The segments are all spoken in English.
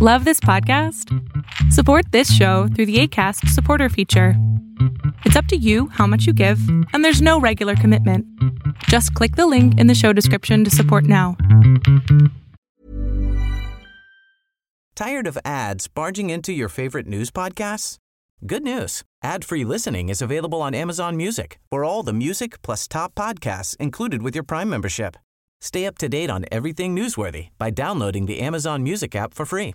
Love this podcast? Support this show through the ACAST supporter feature. It's up to you how much you give, and there's no regular commitment. Just click the link in the show description to support now. Tired of ads barging into your favorite news podcasts? Good news. Ad-free listening is available on Amazon Music for all the music plus top podcasts included with your Prime membership. Stay up to date on everything newsworthy by downloading the Amazon Music app for free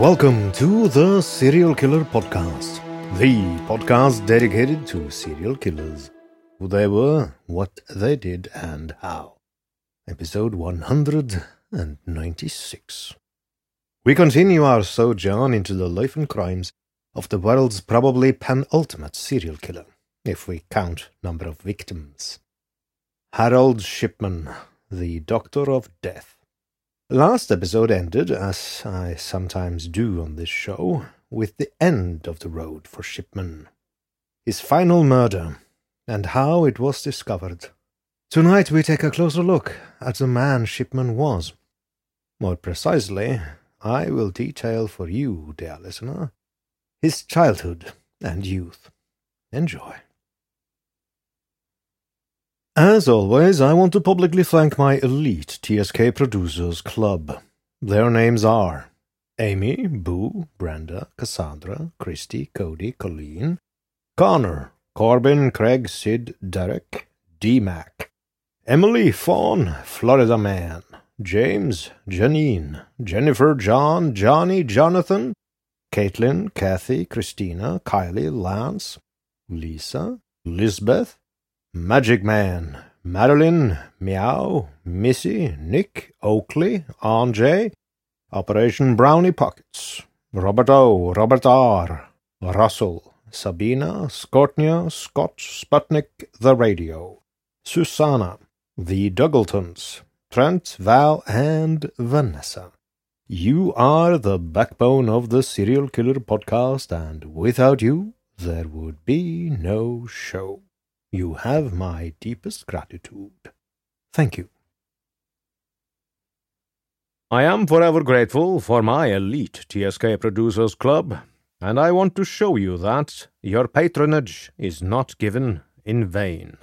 Welcome to the Serial Killer Podcast, the podcast dedicated to serial killers, who they were, what they did, and how. Episode 196. We continue our sojourn into the life and crimes of the world's probably penultimate serial killer, if we count number of victims. Harold Shipman, the Doctor of Death. Last episode ended, as I sometimes do on this show, with the end of the road for Shipman. His final murder, and how it was discovered. Tonight we take a closer look at the man Shipman was. More precisely, I will detail for you, dear listener, his childhood and youth. Enjoy. As always, I want to publicly thank my elite TSK Producers Club. Their names are Amy, Boo, Brenda, Cassandra, Christy, Cody, Colleen, Connor, Corbin, Craig, Sid, Derek, D-Mac, Emily, Fawn, Florida Man, James, Janine, Jennifer, John, Johnny, Jonathan, Caitlin, Kathy, Christina, Kylie, Lance, Lisa, Lisbeth, Magic Man, Madeline, Meow, Missy, Nick, Oakley, Anjay, Operation Brownie Pockets, Robert O, Robert R, Russell, Sabina, Skortnia, Scott, Sputnik, The Radio, Susanna, The Dougletons, Trent, Val, and Vanessa. You are the backbone of the Serial Killer podcast, and without you, there would be no show. You have my deepest gratitude. Thank you. I am forever grateful for my elite TSK Producers Club, and I want to show you that your patronage is not given in vain.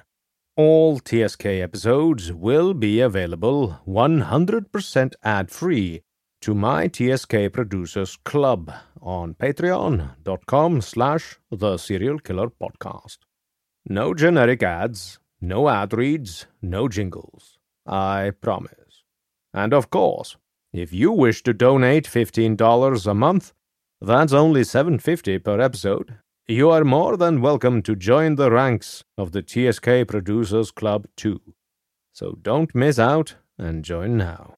All TSK episodes will be available 100% ad free to my TSK Producers Club on patreon.com slash the serial killer podcast. No generic ads, no ad reads, no jingles. I promise. And of course, if you wish to donate $15 a month, that's only $7.50 per episode. You are more than welcome to join the ranks of the TSK Producers Club too. So don't miss out and join now.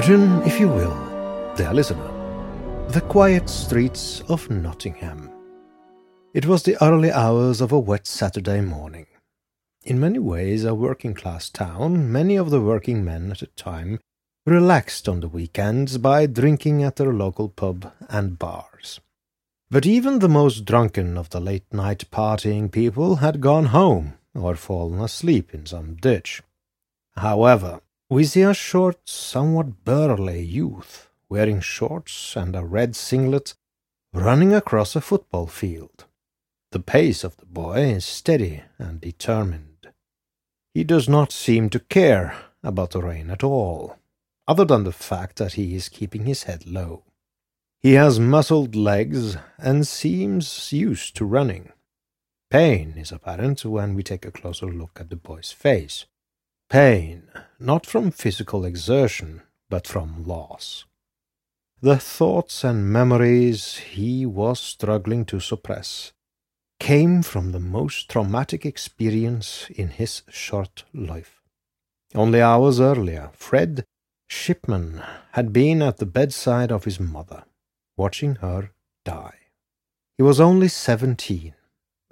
Imagine, if you will, dear listener, the quiet streets of Nottingham. It was the early hours of a wet Saturday morning. In many ways a working class town, many of the working men at the time relaxed on the weekends by drinking at their local pub and bars. But even the most drunken of the late night partying people had gone home or fallen asleep in some ditch. However, we see a short, somewhat burly youth wearing shorts and a red singlet, running across a football field. The pace of the boy is steady and determined. He does not seem to care about the rain at all, other than the fact that he is keeping his head low. He has muscled legs and seems used to running. Pain is apparent when we take a closer look at the boy's face. Pain, not from physical exertion, but from loss. The thoughts and memories he was struggling to suppress came from the most traumatic experience in his short life. Only hours earlier, Fred Shipman had been at the bedside of his mother watching her die. He was only seventeen,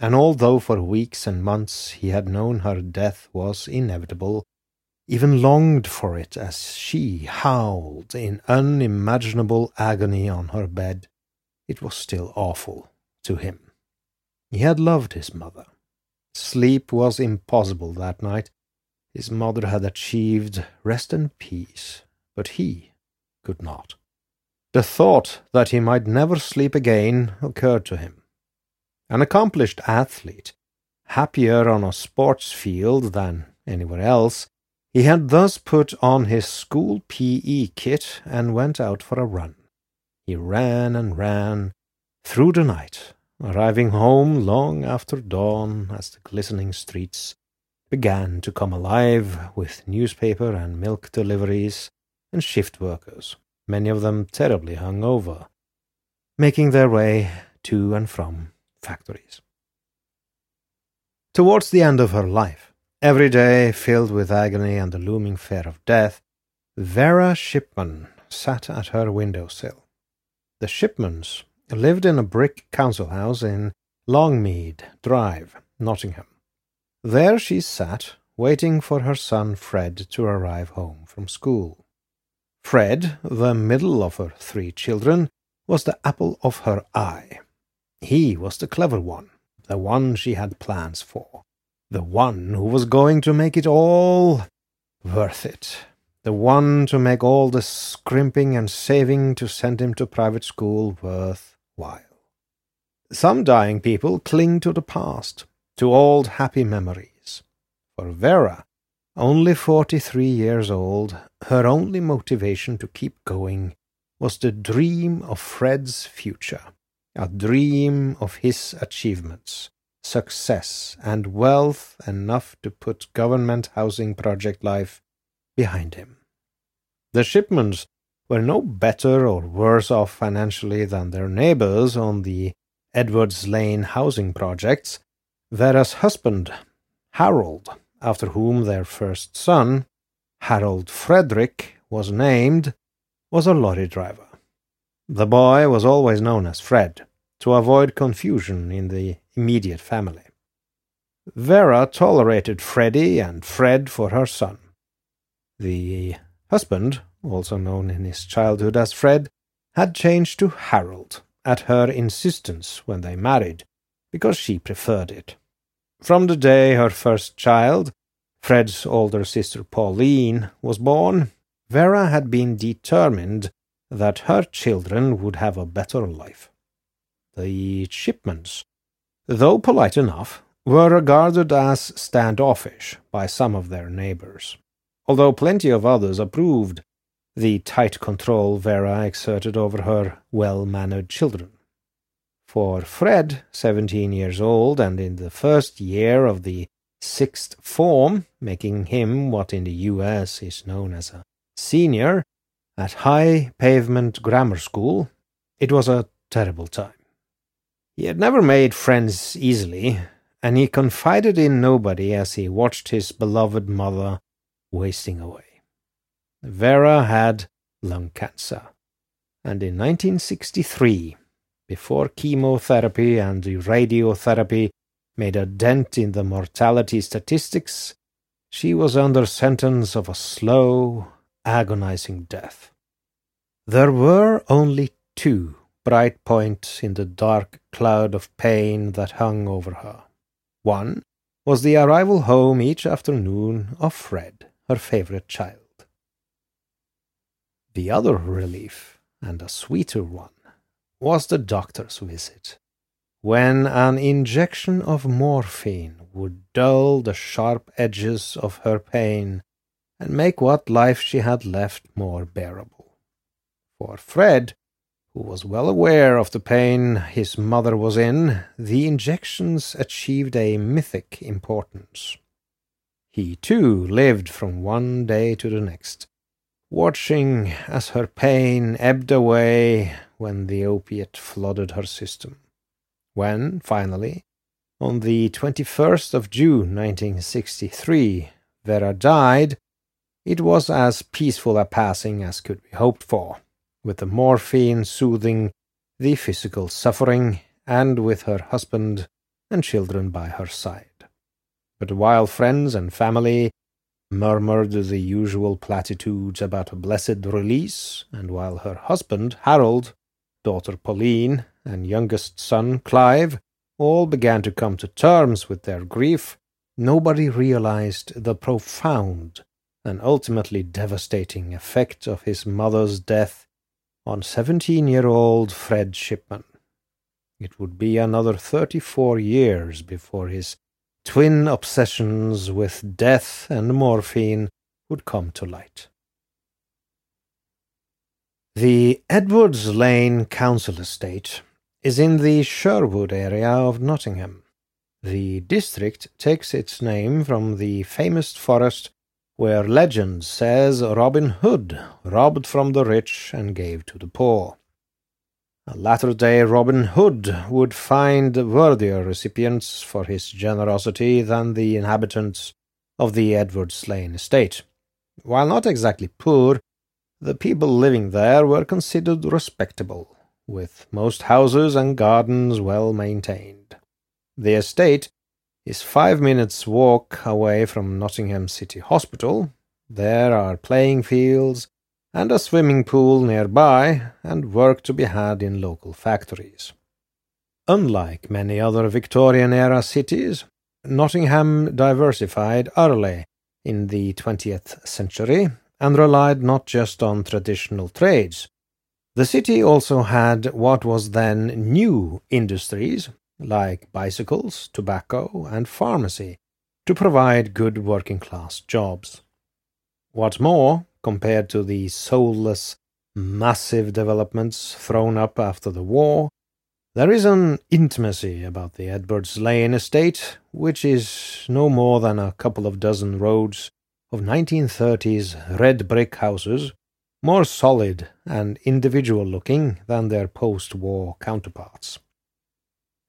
and although for weeks and months he had known her death was inevitable, even longed for it as she howled in unimaginable agony on her bed, it was still awful to him. He had loved his mother. Sleep was impossible that night. His mother had achieved rest and peace, but he could not. The thought that he might never sleep again occurred to him. An accomplished athlete, happier on a sports field than anywhere else, he had thus put on his school PE kit and went out for a run. He ran and ran through the night, arriving home long after dawn as the glistening streets began to come alive with newspaper and milk deliveries and shift workers many of them terribly hung over, making their way to and from factories. Towards the end of her life, every day filled with agony and the looming fear of death, Vera Shipman sat at her windowsill. The Shipmans lived in a brick council house in Longmead Drive, Nottingham. There she sat, waiting for her son Fred to arrive home from school. Fred, the middle of her three children, was the apple of her eye. He was the clever one, the one she had plans for, the one who was going to make it all worth it, the one to make all the scrimping and saving to send him to private school worth while. Some dying people cling to the past, to old happy memories. For Vera, only forty three years old, her only motivation to keep going was the dream of Fred's future, a dream of his achievements, success, and wealth enough to put government housing project life behind him. The Shipmans were no better or worse off financially than their neighbors on the Edwards Lane housing projects. Vera's husband, Harold, after whom their first son, Harold Frederick, was named, was a lorry driver. The boy was always known as Fred, to avoid confusion in the immediate family. Vera tolerated Freddie and Fred for her son. The husband, also known in his childhood as Fred, had changed to Harold at her insistence when they married, because she preferred it. From the day her first child, Fred's older sister Pauline, was born, Vera had been determined that her children would have a better life. The Shipmans, though polite enough, were regarded as standoffish by some of their neighbors, although plenty of others approved the tight control Vera exerted over her well mannered children. For Fred, seventeen years old and in the first year of the sixth form, making him what in the US is known as a senior, at High Pavement Grammar School, it was a terrible time. He had never made friends easily, and he confided in nobody as he watched his beloved mother wasting away. Vera had lung cancer, and in 1963 before chemotherapy and radiotherapy made a dent in the mortality statistics, she was under sentence of a slow, agonizing death. There were only two bright points in the dark cloud of pain that hung over her. One was the arrival home each afternoon of Fred, her favorite child. The other relief and a sweeter one, was the doctor's visit, when an injection of morphine would dull the sharp edges of her pain and make what life she had left more bearable. For Fred, who was well aware of the pain his mother was in, the injections achieved a mythic importance. He too lived from one day to the next, watching as her pain ebbed away when the opiate flooded her system. When, finally, on the 21st of June 1963, Vera died, it was as peaceful a passing as could be hoped for, with the morphine soothing the physical suffering, and with her husband and children by her side. But while friends and family murmured the usual platitudes about a blessed release, and while her husband, Harold, daughter Pauline, and youngest son, Clive, all began to come to terms with their grief, nobody realized the profound and ultimately devastating effect of his mother's death on seventeen year old Fred Shipman. It would be another thirty four years before his twin obsessions with death and morphine would come to light. The Edwards Lane Council Estate is in the Sherwood area of Nottingham. The district takes its name from the famous forest where legend says Robin Hood robbed from the rich and gave to the poor. A latter day Robin Hood would find worthier recipients for his generosity than the inhabitants of the Edwards Lane estate. While not exactly poor, the people living there were considered respectable, with most houses and gardens well maintained. The estate is five minutes' walk away from Nottingham City Hospital. There are playing fields, and a swimming pool nearby, and work to be had in local factories. Unlike many other Victorian era cities, Nottingham diversified early in the 20th century and relied not just on traditional trades. The city also had what was then new industries like bicycles, tobacco, and pharmacy to provide good working class jobs. What's more, compared to the soulless, massive developments thrown up after the war, there is an intimacy about the Edwards Lane estate, which is no more than a couple of dozen rows of 1930s red brick houses, more solid and individual looking than their post war counterparts.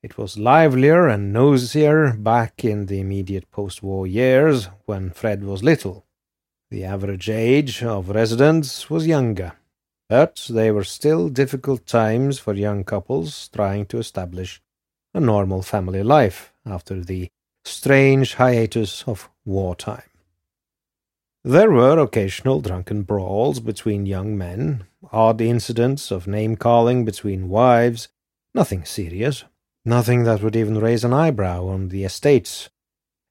It was livelier and nosier back in the immediate post war years when Fred was little. The average age of residents was younger, but they were still difficult times for young couples trying to establish a normal family life after the strange hiatus of wartime. There were occasional drunken brawls between young men, odd incidents of name calling between wives, nothing serious, nothing that would even raise an eyebrow on the estates,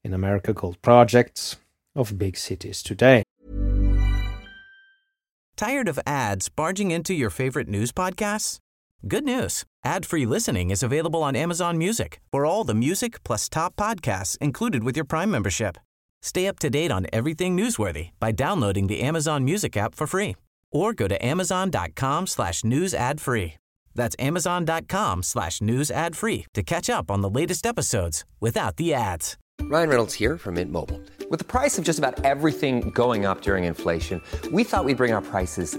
in America called projects, of big cities today. Tired of ads barging into your favorite news podcasts? Good news. Ad-free listening is available on Amazon Music for all the music plus top podcasts included with your Prime membership. Stay up to date on everything newsworthy by downloading the Amazon Music app for free or go to amazon.com slash news ad free. That's amazon.com slash news ad free to catch up on the latest episodes without the ads. Ryan Reynolds here from Mint Mobile. With the price of just about everything going up during inflation, we thought we'd bring our prices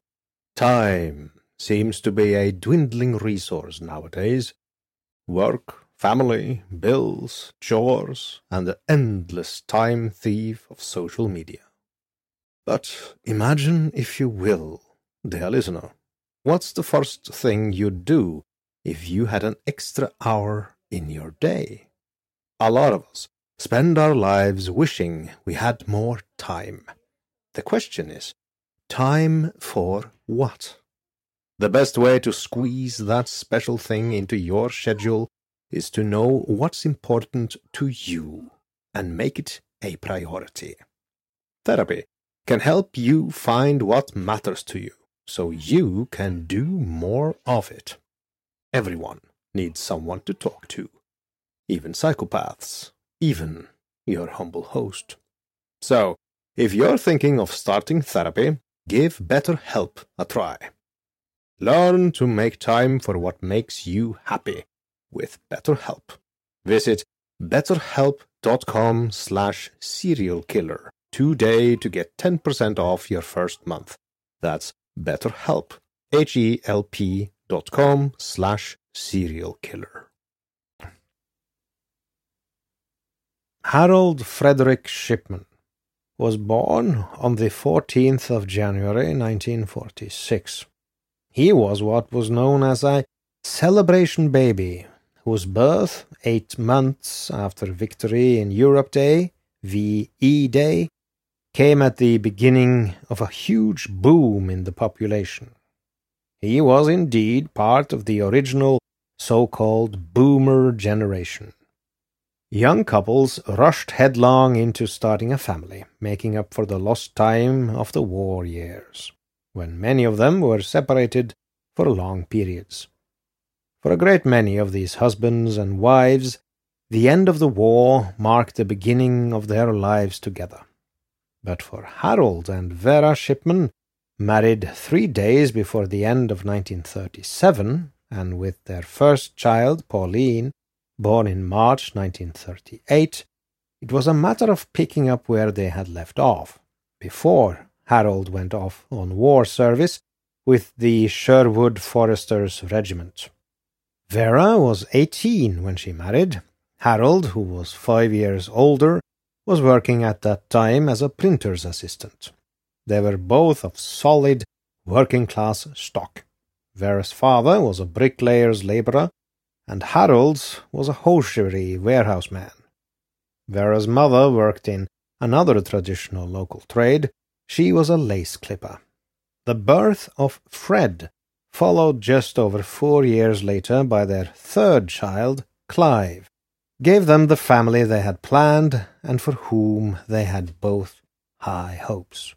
Time seems to be a dwindling resource nowadays. Work, family, bills, chores, and the endless time thief of social media. But imagine, if you will, dear listener, What's the first thing you'd do if you had an extra hour in your day? A lot of us spend our lives wishing we had more time. The question is, time for what? The best way to squeeze that special thing into your schedule is to know what's important to you and make it a priority. Therapy can help you find what matters to you so you can do more of it. Everyone needs someone to talk to, even psychopaths, even your humble host. So, if you're thinking of starting therapy, give BetterHelp a try. Learn to make time for what makes you happy with BetterHelp. Visit betterhelp.com slash serialkiller today to get 10% off your first month. That's betterhelp, H-E-L-P dot com slash serialkiller. Harold Frederick Shipman was born on the 14th of January 1946. He was what was known as a celebration baby, whose birth, eight months after Victory in Europe Day, VE Day, came at the beginning of a huge boom in the population. He was indeed part of the original so called boomer generation. Young couples rushed headlong into starting a family, making up for the lost time of the war years when many of them were separated for long periods. For a great many of these husbands and wives, the end of the war marked the beginning of their lives together. But for Harold and Vera Shipman, married three days before the end of 1937, and with their first child, Pauline, born in March 1938, it was a matter of picking up where they had left off, before Harold went off on war service with the Sherwood Foresters Regiment. Vera was eighteen when she married. Harold, who was five years older, was working at that time as a printer's assistant. They were both of solid working class stock. Vera's father was a bricklayer's labourer, and Harold's was a hosiery warehouse man. Vera's mother worked in another traditional local trade, she was a lace clipper. The birth of Fred followed just over four years later by their third child, Clive, gave them the family they had planned and for whom they had both high hopes.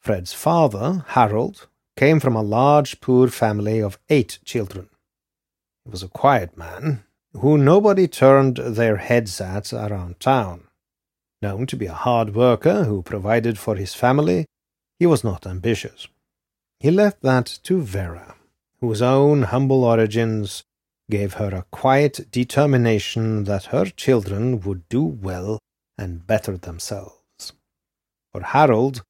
Fred's father, Harold, came from a large poor family of eight children. He was a quiet man, who nobody turned their heads at around town. Known to be a hard worker who provided for his family, he was not ambitious. He left that to Vera, whose own humble origins gave her a quiet determination that her children would do well and better themselves. For Harold,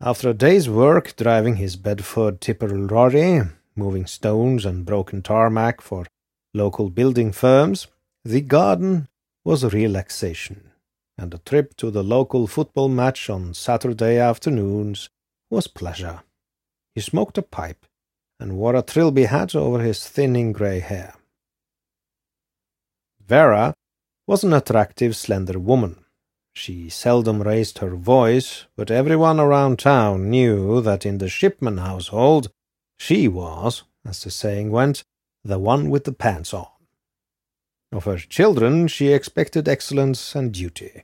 after a day's work driving his Bedford tipper lorry, moving stones and broken tarmac for local building firms, the garden was a relaxation and a trip to the local football match on Saturday afternoons was pleasure. He smoked a pipe and wore a trilby hat over his thinning grey hair. Vera was an attractive, slender woman. She seldom raised her voice, but everyone around town knew that in the Shipman household she was, as the saying went, the one with the pants on. Of her children she expected excellence and duty.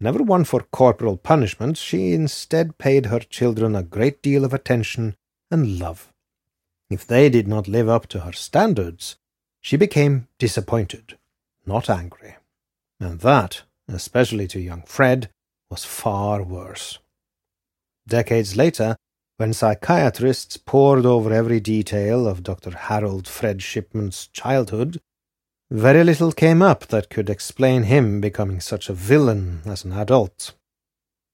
Never one for corporal punishment, she instead paid her children a great deal of attention and love. If they did not live up to her standards, she became disappointed, not angry. And that, especially to young Fred, was far worse. Decades later, when psychiatrists pored over every detail of Dr. Harold Fred Shipman's childhood, very little came up that could explain him becoming such a villain as an adult.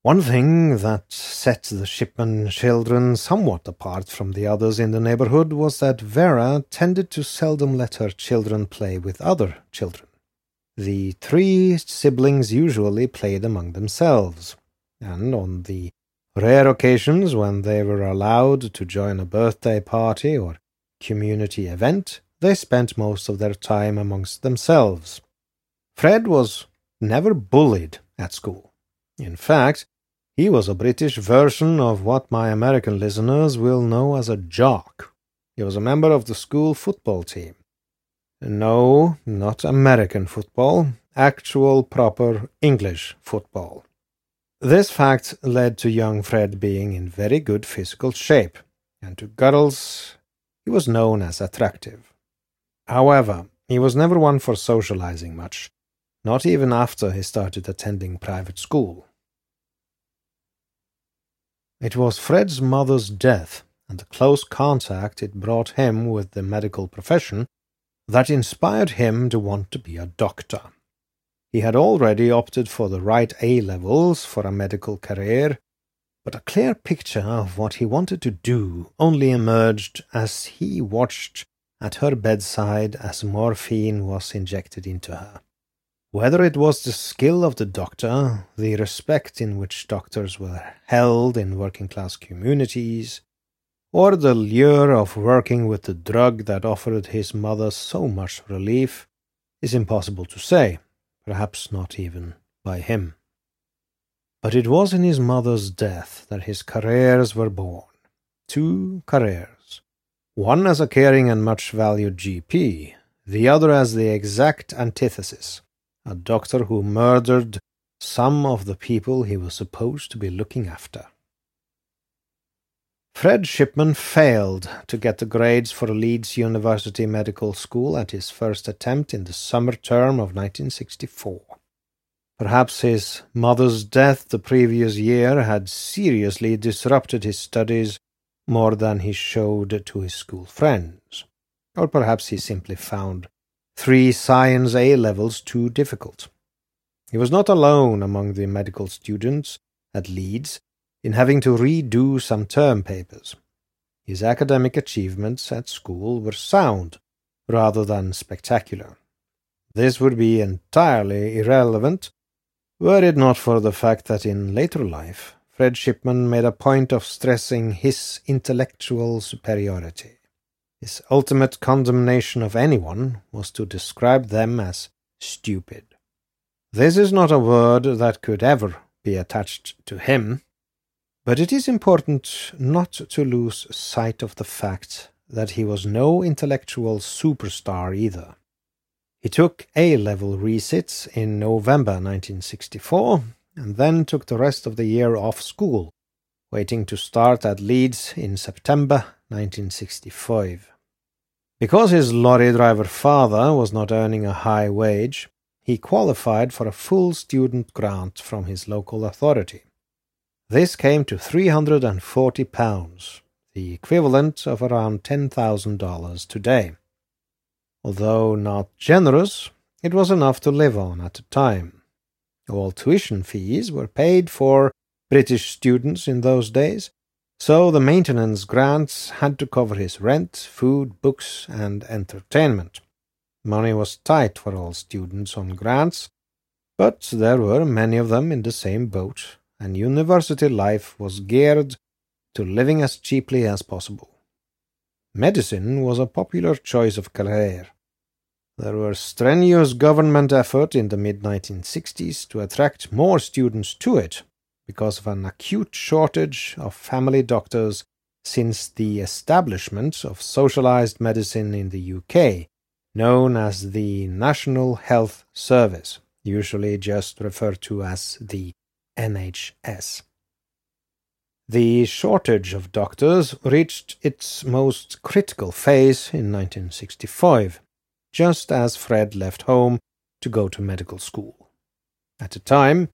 One thing that set the Shipman children somewhat apart from the others in the neighborhood was that Vera tended to seldom let her children play with other children. The three siblings usually played among themselves, and on the Rare occasions when they were allowed to join a birthday party or community event, they spent most of their time amongst themselves. Fred was never bullied at school. In fact, he was a British version of what my American listeners will know as a jock. He was a member of the school football team. No, not American football, actual proper English football. This fact led to young Fred being in very good physical shape, and to girls he was known as attractive. However, he was never one for socializing much, not even after he started attending private school. It was Fred's mother's death and the close contact it brought him with the medical profession that inspired him to want to be a doctor. He had already opted for the right A levels for a medical career, but a clear picture of what he wanted to do only emerged as he watched at her bedside as morphine was injected into her. Whether it was the skill of the doctor, the respect in which doctors were held in working class communities, or the lure of working with the drug that offered his mother so much relief, is impossible to say, perhaps not even by him. But it was in his mother's death that his careers were born. Two careers. One as a caring and much valued GP, the other as the exact antithesis a doctor who murdered some of the people he was supposed to be looking after. Fred Shipman failed to get the grades for Leeds University Medical School at his first attempt in the summer term of 1964. Perhaps his mother's death the previous year had seriously disrupted his studies more than he showed to his school friends. Or perhaps he simply found three science A levels too difficult. He was not alone among the medical students at Leeds in having to redo some term papers. His academic achievements at school were sound rather than spectacular. This would be entirely irrelevant were it not for the fact that in later life Fred Shipman made a point of stressing his intellectual superiority. His ultimate condemnation of anyone was to describe them as stupid. This is not a word that could ever be attached to him, but it is important not to lose sight of the fact that he was no intellectual superstar either. He took A level resits in November 1964 and then took the rest of the year off school, waiting to start at Leeds in September 1965. Because his lorry driver father was not earning a high wage, he qualified for a full student grant from his local authority. This came to £340, the equivalent of around $10,000 today. Although not generous, it was enough to live on at the time. All tuition fees were paid for British students in those days, so the maintenance grants had to cover his rent, food, books, and entertainment. Money was tight for all students on grants, but there were many of them in the same boat, and university life was geared to living as cheaply as possible. Medicine was a popular choice of career. There were strenuous government effort in the mid 1960s to attract more students to it, because of an acute shortage of family doctors since the establishment of socialized medicine in the UK, known as the National Health Service, usually just referred to as the NHS. The shortage of doctors reached its most critical phase in 1965, just as Fred left home to go to medical school. At the time,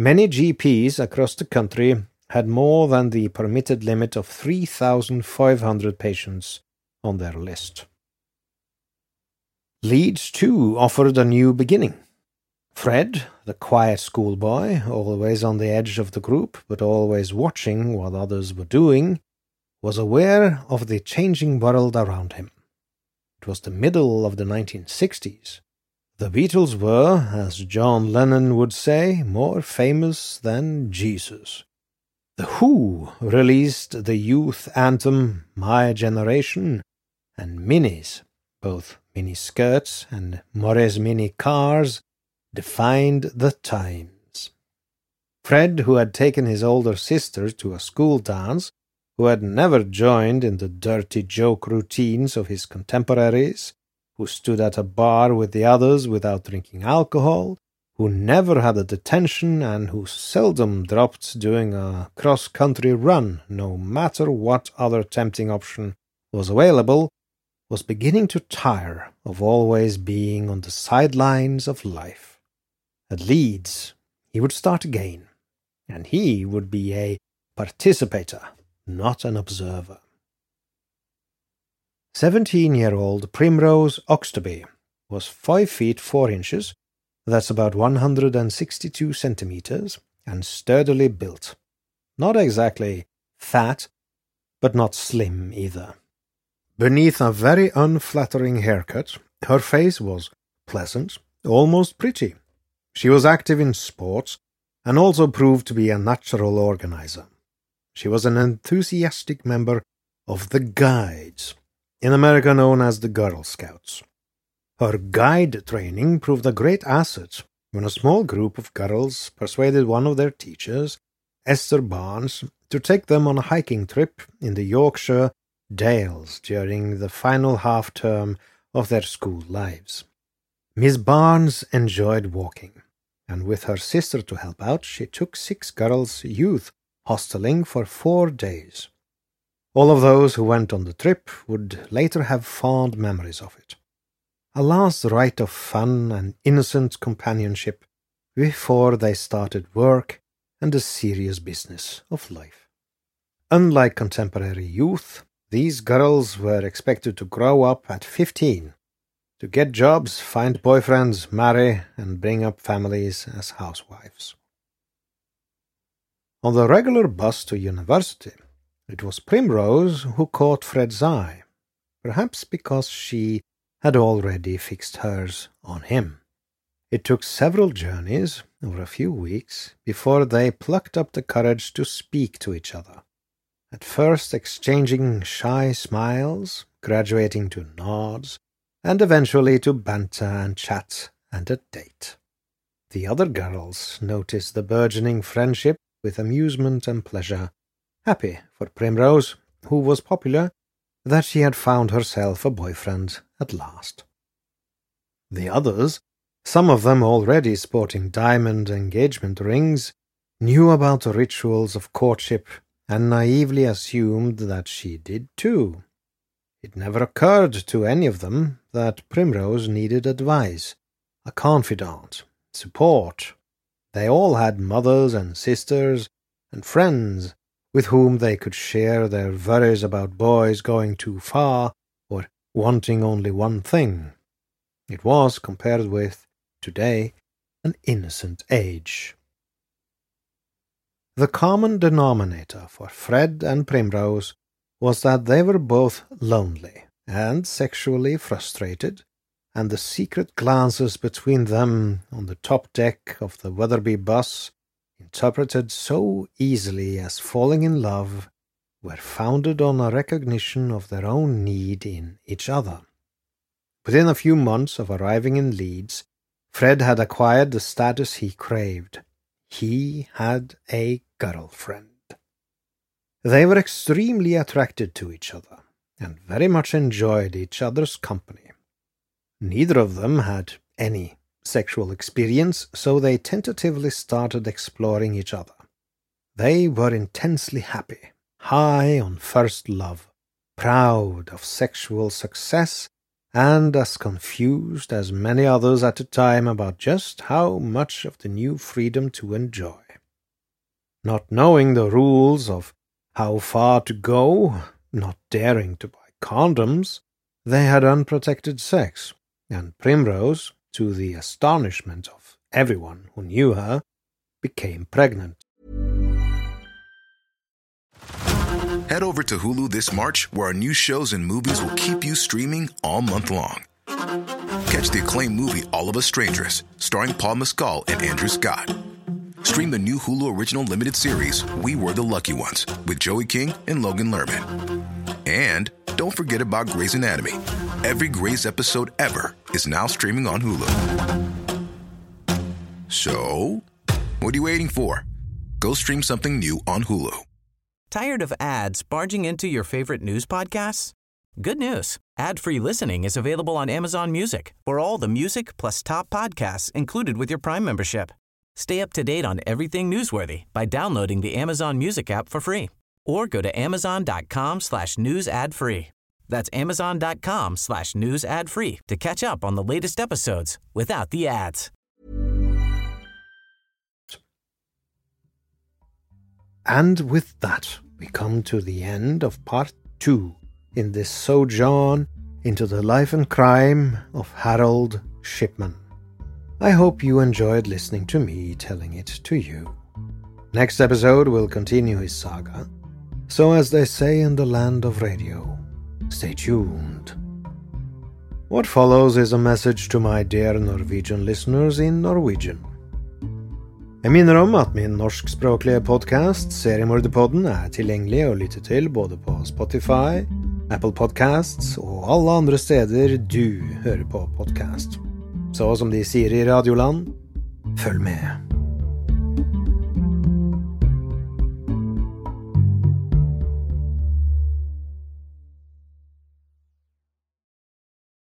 Many GPs across the country had more than the permitted limit of 3,500 patients on their list. Leeds, too, offered a new beginning. Fred, the quiet schoolboy, always on the edge of the group, but always watching what others were doing, was aware of the changing world around him. It was the middle of the 1960s, the Beatles were, as John Lennon would say, more famous than Jesus. The Who released the youth anthem My Generation, and minis, both mini skirts and Morris mini cars, defined the times. Fred, who had taken his older sister to a school dance, who had never joined in the dirty joke routines of his contemporaries, who stood at a bar with the others without drinking alcohol, who never had a detention and who seldom dropped doing a cross country run, no matter what other tempting option was available, was beginning to tire of always being on the sidelines of life. At Leeds, he would start again, and he would be a participator, not an observer. Seventeen year old Primrose Oxtoby was five feet four inches that's about 162 centimeters and sturdily built. Not exactly fat, but not slim either. Beneath a very unflattering haircut, her face was pleasant, almost pretty. She was active in sports and also proved to be a natural organizer. She was an enthusiastic member of the Guides, in America known as the Girl Scouts. Her guide training proved a great asset when a small group of girls persuaded one of their teachers, Esther Barnes, to take them on a hiking trip in the Yorkshire Dales during the final half term of their school lives. Miss Barnes enjoyed walking, and with her sister to help out, she took six girls youth hosteling for four days. All of those who went on the trip would later have fond memories of it a last rite of fun and innocent companionship before they started work and the serious business of life. Unlike contemporary youth, these girls were expected to grow up at fifteen, to get jobs, find boyfriends, marry, and bring up families as housewives. On the regular bus to university, it was Primrose who caught Fred's eye, perhaps because she had already fixed hers on him. It took several journeys over a few weeks before they plucked up the courage to speak to each other, at first exchanging shy smiles, graduating to nods, and eventually to banter and chat and a date. The other girls noticed the burgeoning friendship with amusement and pleasure, happy for Primrose, who was popular that she had found herself a boyfriend at last. The others, some of them already sporting diamond engagement rings, knew about the rituals of courtship and naively assumed that she did too. It never occurred to any of them that Primrose needed advice, a confidant, support. They all had mothers and sisters and friends with whom they could share their worries about boys going too far or wanting only one thing. It was, compared with today, an innocent age. The common denominator for Fred and Primrose was that they were both lonely and sexually frustrated, and the secret glances between them on the top deck of the Wetherby bus interpreted so easily as falling in love, were founded on a recognition of their own need in each other. Within a few months of arriving in Leeds, Fred had acquired the status he craved. He had a girlfriend. They were extremely attracted to each other, and very much enjoyed each other's company. Neither of them had any sexual experience, so they tentatively started exploring each other. They were intensely happy, high on first love, proud of sexual success, and as confused as many others at the time about just how much of the new freedom to enjoy. Not knowing the rules of how far to go, not daring to buy condoms, they had unprotected sex, and Primrose, to the astonishment of everyone who knew her, became pregnant. Head over to Hulu this March, where our new shows and movies will keep you streaming all month long. Catch the acclaimed movie All of Us Strangers, starring Paul Mescal and Andrew Scott. Stream the new Hulu original limited series, We Were the Lucky Ones, with Joey King and Logan Lerman. And don't forget about Grey's Anatomy. Every Grey's episode ever is now streaming on Hulu. So, what are you waiting for? Go stream something new on Hulu. Tired of ads barging into your favorite news podcasts? Good news. Ad-free listening is available on Amazon Music for all the music plus top podcasts included with your Prime membership. Stay up to date on everything newsworthy by downloading the Amazon Music app for free or go to amazon.com slash news ad free. That's amazon.com slash news ad free to catch up on the latest episodes without the ads. And with that, we come to the end of part two in this sojourn into the life and crime of Harold Shipman. I hope you enjoyed listening to me telling it to you. Next episode will continue his saga. So, as they say in the land of radio, stay tuned. What follows is a message to my dear Norwegian listeners in Norwegian. Jeg minner om at min norskspråklige podkast, Seriemorderpodden, er tilgjengelig å lytte til både på Spotify, Apple Podcasts og alle andre steder du hører på podkast. Så som de sier i Radioland, følg med.